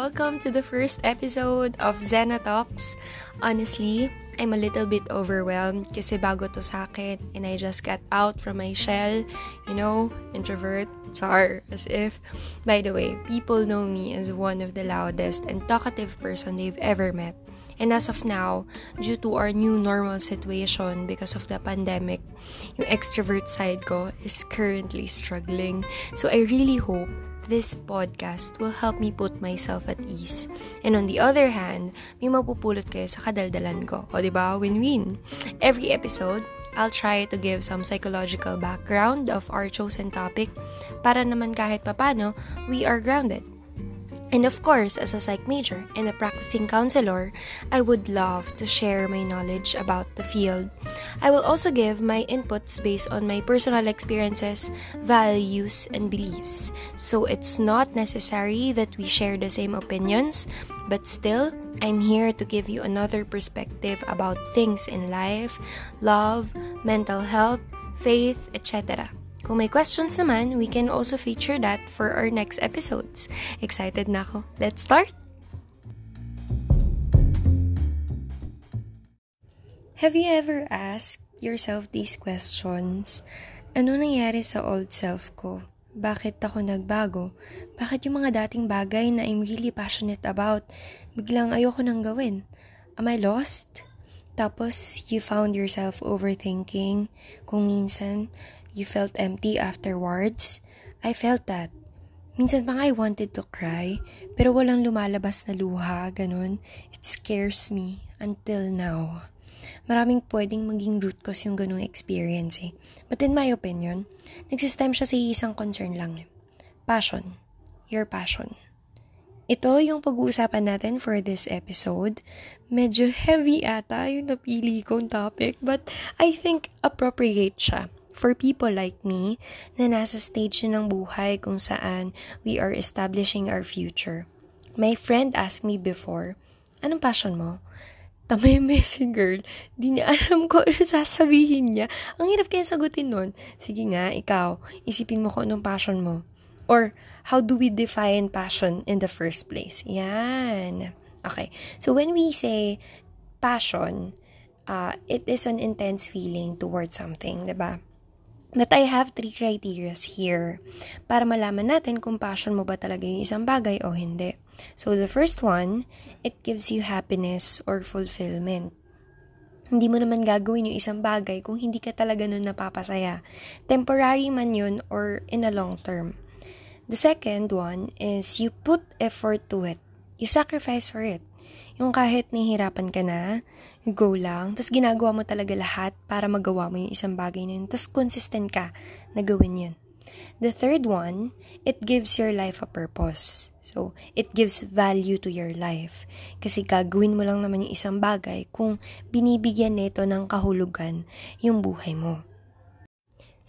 Welcome to the first episode of Zena Talks. Honestly, I'm a little bit overwhelmed kasi bago to sa akin and I just got out from my shell, you know, introvert, char, as if. By the way, people know me as one of the loudest and talkative person they've ever met. And as of now, due to our new normal situation because of the pandemic, yung extrovert side ko is currently struggling. So I really hope this podcast will help me put myself at ease. And on the other hand, may mapupulot kayo sa kadaldalan ko. O, ba? Win-win. Every episode, I'll try to give some psychological background of our chosen topic para naman kahit papano, we are grounded. And of course, as a psych major and a practicing counselor, I would love to share my knowledge about the field. I will also give my inputs based on my personal experiences, values, and beliefs. So it's not necessary that we share the same opinions, but still, I'm here to give you another perspective about things in life, love, mental health, faith, etc. Kung may questions naman, we can also feature that for our next episodes. Excited na ako. Let's start! Have you ever asked yourself these questions? Ano nangyari sa old self ko? Bakit ako nagbago? Bakit yung mga dating bagay na I'm really passionate about, biglang ayoko nang gawin? Am I lost? Tapos, you found yourself overthinking kung minsan you felt empty afterwards. I felt that. Minsan pa nga I wanted to cry, pero walang lumalabas na luha, ganun. It scares me until now. Maraming pwedeng maging root cause yung ganung experience eh. But in my opinion, nagsistem siya sa isang concern lang. Passion. Your passion. Ito yung pag-uusapan natin for this episode. Medyo heavy ata yung napili kong topic, but I think appropriate siya for people like me na nasa stage ng buhay kung saan we are establishing our future. My friend asked me before, anong passion mo? Tamay messing girl, di niya alam ko ano sasabihin niya. Ang hirap kaya sagutin nun. Sige nga, ikaw, isipin mo kung anong passion mo. Or, how do we define passion in the first place? Yan. Okay. So, when we say passion, uh, it is an intense feeling towards something, di ba? But I have three criteria here para malaman natin kung passion mo ba talaga yung isang bagay o hindi. So the first one, it gives you happiness or fulfillment. Hindi mo naman gagawin yung isang bagay kung hindi ka talaga nun napapasaya. Temporary man yun or in a long term. The second one is you put effort to it. You sacrifice for it. Yung kahit nahihirapan ka na, go lang, tapos ginagawa mo talaga lahat para magawa mo yung isang bagay na yun, tapos consistent ka na gawin yun. The third one, it gives your life a purpose. So, it gives value to your life. Kasi gagawin mo lang naman yung isang bagay kung binibigyan nito ng kahulugan yung buhay mo.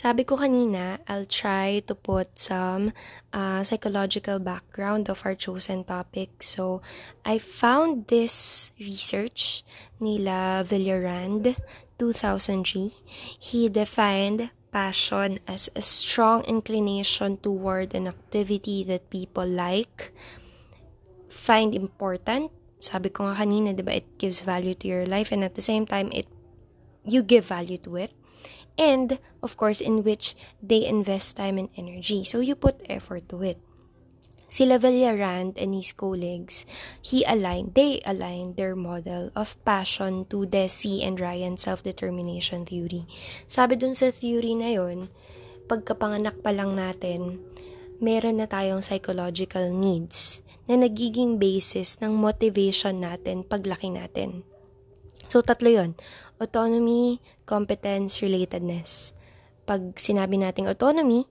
Sabi ko kanina, I'll try to put some uh, psychological background of our chosen topic. So, I found this research nila Villarand 2003. He defined passion as a strong inclination toward an activity that people like, find important. Sabi ko nga kanina, 'di ba, it gives value to your life and at the same time it you give value to it and of course in which they invest time and energy. So you put effort to it. Sila Villarand and his colleagues, he aligned, they aligned their model of passion to Deci and Ryan's self-determination theory. Sabi dun sa theory na yon, pagkapanganak pa lang natin, meron na tayong psychological needs na nagiging basis ng motivation natin paglaki natin. So, tatlo yon autonomy, competence, relatedness. Pag sinabi nating autonomy,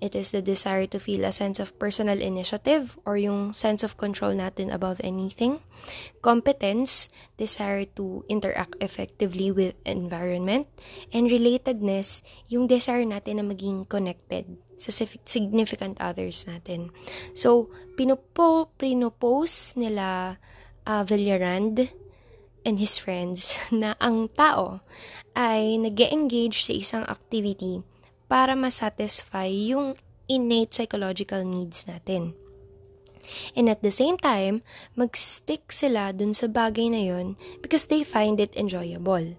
it is the desire to feel a sense of personal initiative or yung sense of control natin above anything. Competence, desire to interact effectively with environment. And relatedness, yung desire natin na maging connected sa significant others natin. So, pinupo, pinopose nila uh, Villarand and his friends na ang tao ay nag engage sa isang activity para masatisfy yung innate psychological needs natin. And at the same time, mag-stick sila dun sa bagay na yon because they find it enjoyable.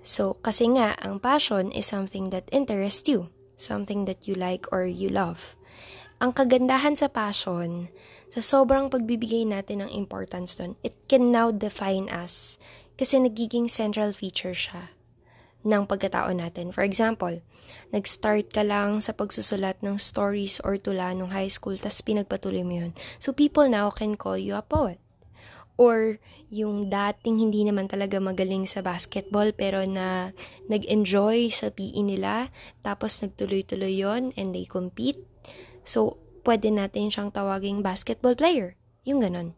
So, kasi nga, ang passion is something that interests you, something that you like or you love. Ang kagandahan sa passion, sa sobrang pagbibigay natin ng importance dun, it can now define us kasi nagiging central feature siya ng pagkatao natin. For example, nag-start ka lang sa pagsusulat ng stories or tula nung high school, tas pinagpatuloy mo yun. So, people now can call you a poet. Or, yung dating hindi naman talaga magaling sa basketball, pero na nag-enjoy sa PE nila, tapos nagtuloy-tuloy yon and they compete. So, pwede natin siyang tawaging basketball player. Yung ganon.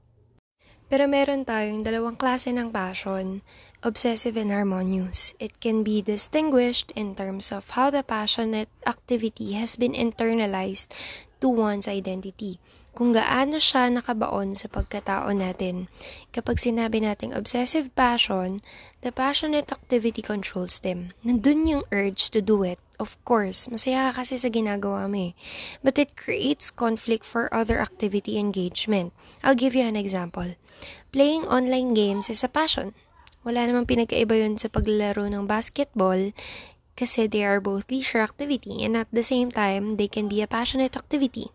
Pero meron tayong dalawang klase ng passion, obsessive and harmonious. It can be distinguished in terms of how the passionate activity has been internalized to one's identity. Kung gaano siya nakabaon sa pagkatao natin. Kapag sinabi nating obsessive passion, the passionate activity controls them. Nandun yung urge to do it Of course, masaya ka kasi sa ginagawa mo eh. But it creates conflict for other activity engagement. I'll give you an example. Playing online games is a passion. Wala namang pinagkaiba yun sa paglalaro ng basketball kasi they are both leisure activity and at the same time, they can be a passionate activity.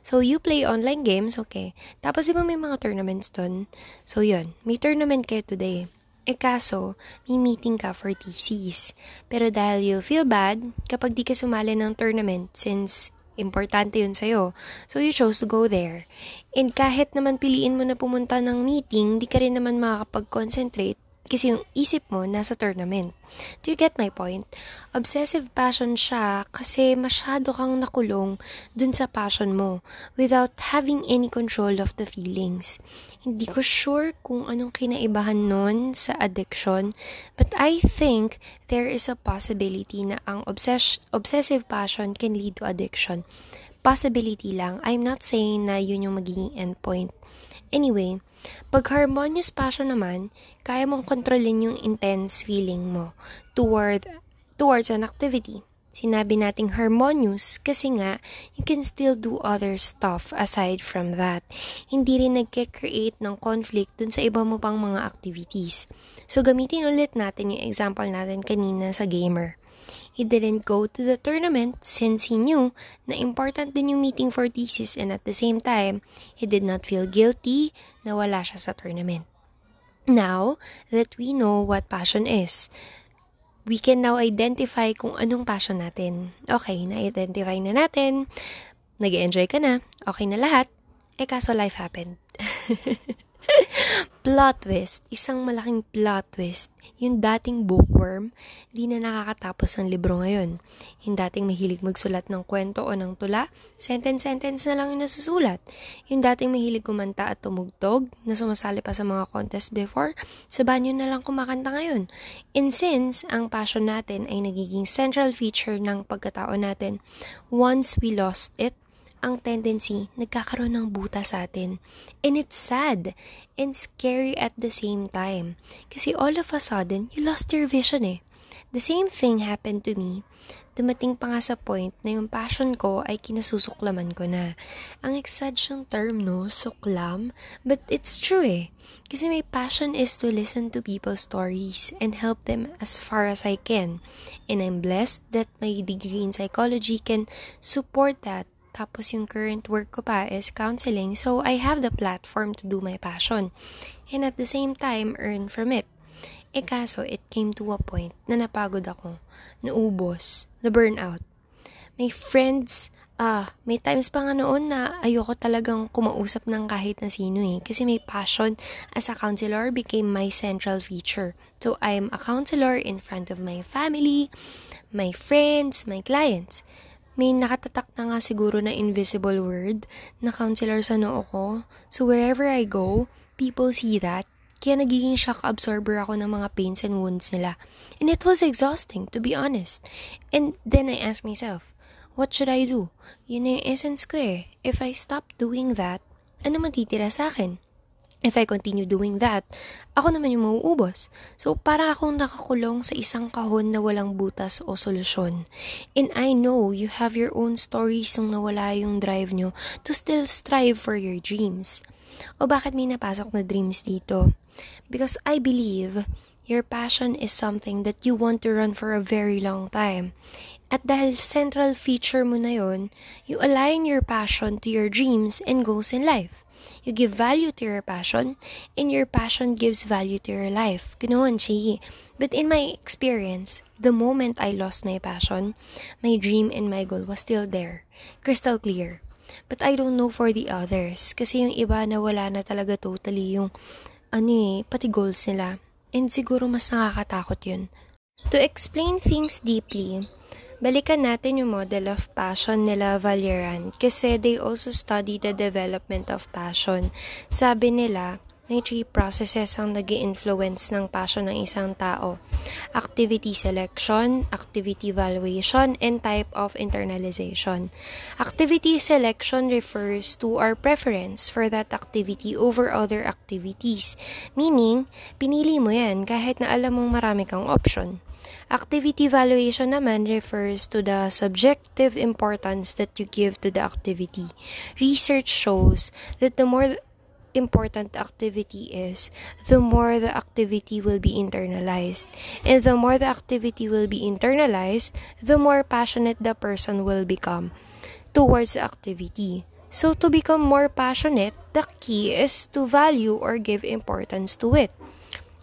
So, you play online games, okay. Tapos, di ba may mga tournaments dun? So, yun. May tournament kayo today. Eh kaso, may meeting ka for thesis. Pero dahil you'll feel bad kapag di ka sumali ng tournament since importante yun sa'yo. So you chose to go there. And kahit naman piliin mo na pumunta ng meeting, di ka rin naman makakapag-concentrate kasi yung isip mo nasa tournament. Do you get my point? Obsessive passion siya kasi masyado kang nakulong dun sa passion mo without having any control of the feelings. Hindi ko sure kung anong kinaibahan nun sa addiction, but I think there is a possibility na ang obsess- obsessive passion can lead to addiction. Possibility lang. I'm not saying na yun yung magiging endpoint. Anyway, pag harmonious passion naman, kaya mong kontrolin yung intense feeling mo toward, towards an activity. Sinabi nating harmonious kasi nga, you can still do other stuff aside from that. Hindi rin nagke-create ng conflict dun sa iba mo pang mga activities. So, gamitin ulit natin yung example natin kanina sa gamer. He didn't go to the tournament since he knew na important din yung meeting for thesis and at the same time, he did not feel guilty na wala siya sa tournament. Now that we know what passion is, we can now identify kung anong passion natin. Okay, na-identify na natin, nag enjoy ka na, okay na lahat, eh kaso life happened. plot twist, isang malaking plot twist. Yung dating bookworm, di na nakakatapos ng libro ngayon. Yung dating mahilig magsulat ng kwento o ng tula, sentence-sentence na lang yung nasusulat. Yung dating mahilig kumanta at tumugtog, na sumasali pa sa mga contest before, sa banyo na lang kumakanta ngayon. And since ang passion natin ay nagiging central feature ng pagkatao natin, once we lost it, ang tendency, nagkakaroon ng buta sa atin. And it's sad and scary at the same time. Kasi all of a sudden, you lost your vision eh. The same thing happened to me. Dumating pa nga sa point na yung passion ko ay kinasusuklaman ko na. Ang exact term, no? Suklam. But it's true eh. Kasi my passion is to listen to people's stories and help them as far as I can. And I'm blessed that my degree in psychology can support that tapos yung current work ko pa is counseling. So, I have the platform to do my passion. And at the same time, earn from it. Eh kaso, it came to a point na napagod ako, naubos, na burnout. May friends, ah, may times pa nga noon na ayoko talagang kumausap ng kahit na sino eh. Kasi may passion as a counselor became my central feature. So, I'm a counselor in front of my family, my friends, my clients may nakatatak na nga siguro na invisible word na counselor sa noo ko. So wherever I go, people see that. Kaya nagiging shock absorber ako ng mga pains and wounds nila. And it was exhausting, to be honest. And then I ask myself, what should I do? Yun na yung essence ko eh. If I stop doing that, ano matitira sa akin? If I continue doing that, ako naman yung mauubos. So, para akong nakakulong sa isang kahon na walang butas o solusyon. And I know you have your own stories nung nawala yung drive nyo to still strive for your dreams. O bakit may napasok na dreams dito? Because I believe your passion is something that you want to run for a very long time. At dahil central feature mo na yon, you align your passion to your dreams and goals in life. You give value to your passion, and your passion gives value to your life. Ganoon siya. But in my experience, the moment I lost my passion, my dream and my goal was still there. Crystal clear. But I don't know for the others. Kasi yung iba na wala na talaga totally yung, ano eh, pati goals nila. And siguro mas nakakatakot yun. To explain things deeply, Balikan natin yung model of passion nila Valeran kasi they also study the development of passion. Sabi nila, may three processes ang nag influence ng passion ng isang tao. Activity selection, activity evaluation, and type of internalization. Activity selection refers to our preference for that activity over other activities. Meaning, pinili mo yan kahit na alam mong marami kang option. Activity evaluation naman refers to the subjective importance that you give to the activity. Research shows that the more important activity is, the more the activity will be internalized. And the more the activity will be internalized, the more passionate the person will become towards the activity. So, to become more passionate, the key is to value or give importance to it.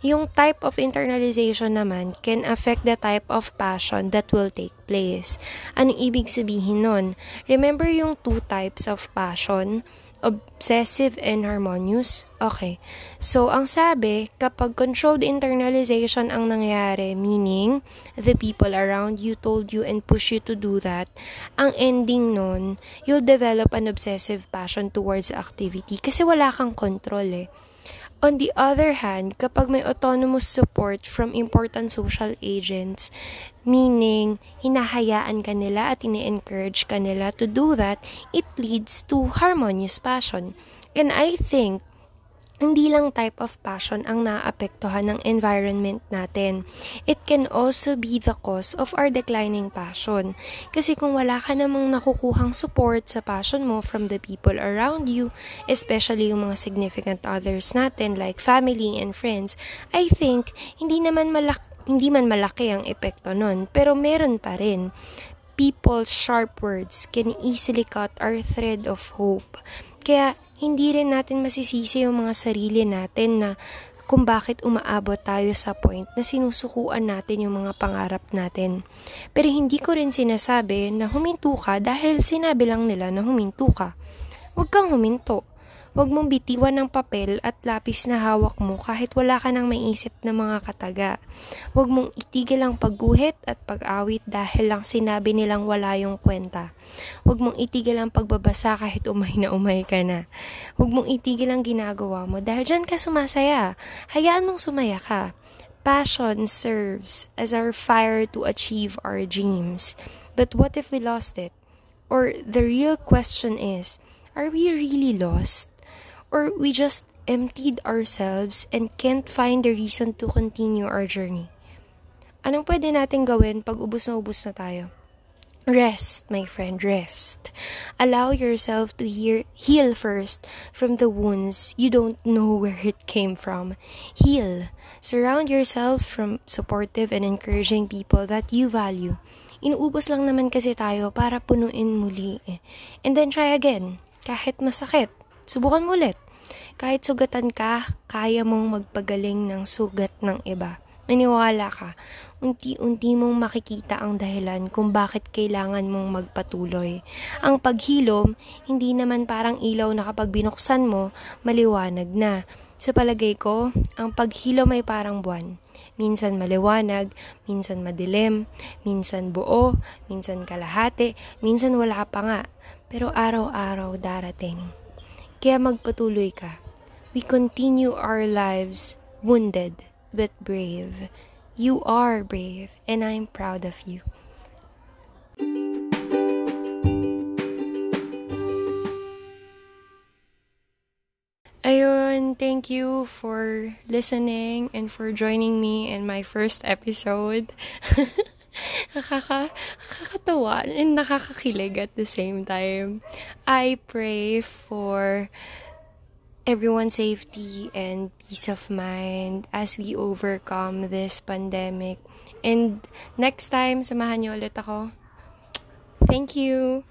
Yung type of internalization naman can affect the type of passion that will take place. Anong ibig sabihin nun? Remember yung two types of passion? Obsessive and harmonious? Okay. So, ang sabi, kapag controlled internalization ang nangyari, meaning, the people around you told you and push you to do that, ang ending nun, you'll develop an obsessive passion towards activity kasi wala kang control eh. On the other hand, kapag may autonomous support from important social agents, meaning hinahayaan ka nila at ini-encourage ka nila to do that, it leads to harmonious passion. And I think hindi lang type of passion ang naapektuhan ng environment natin. It can also be the cause of our declining passion. Kasi kung wala ka namang nakukuhang support sa passion mo from the people around you, especially yung mga significant others natin like family and friends, I think hindi naman malaki, hindi man malaki ang epekto nun, pero meron pa rin people's sharp words can easily cut our thread of hope. Kaya hindi rin natin masisisi yung mga sarili natin na kung bakit umaabot tayo sa point na sinusukuan natin yung mga pangarap natin. Pero hindi ko rin sinasabi na huminto ka dahil sinabi lang nila na huminto ka. Huwag kang huminto. Huwag mong bitiwan ng papel at lapis na hawak mo kahit wala ka nang maisip na mga kataga. Huwag mong itigil ang pagguhit at pag-awit dahil lang sinabi nilang wala yung kwenta. Huwag mong itigil ang pagbabasa kahit umay na umay ka na. Huwag mong itigil ang ginagawa mo dahil dyan ka sumasaya. Hayaan mong sumaya ka. Passion serves as our fire to achieve our dreams. But what if we lost it? Or the real question is, are we really lost? Or we just emptied ourselves and can't find the reason to continue our journey. Anong pwede natin gawin pag ubus na ubus na tayo? Rest, my friend, rest. Allow yourself to hear, heal first from the wounds you don't know where it came from. Heal. Surround yourself from supportive and encouraging people that you value. Inuubos lang naman kasi tayo para punuin muli eh. And then try again. Kahit masakit. Subukan mo ulit. Kahit sugatan ka, kaya mong magpagaling ng sugat ng iba. Maniwala ka, unti-unti mong makikita ang dahilan kung bakit kailangan mong magpatuloy. Ang paghilom, hindi naman parang ilaw na kapag binuksan mo, maliwanag na. Sa palagay ko, ang paghilom ay parang buwan. Minsan maliwanag, minsan madilim, minsan buo, minsan kalahati, minsan wala pa nga. Pero araw-araw darating. Kaya magpatuloy ka. We continue our lives wounded but brave. You are brave and I'm proud of you. Ayun, thank you for listening and for joining me in my first episode. Nakaka, nakakatawa and nakakakilig at the same time. I pray for everyone's safety and peace of mind as we overcome this pandemic. And next time, samahan niyo ulit ako. Thank you!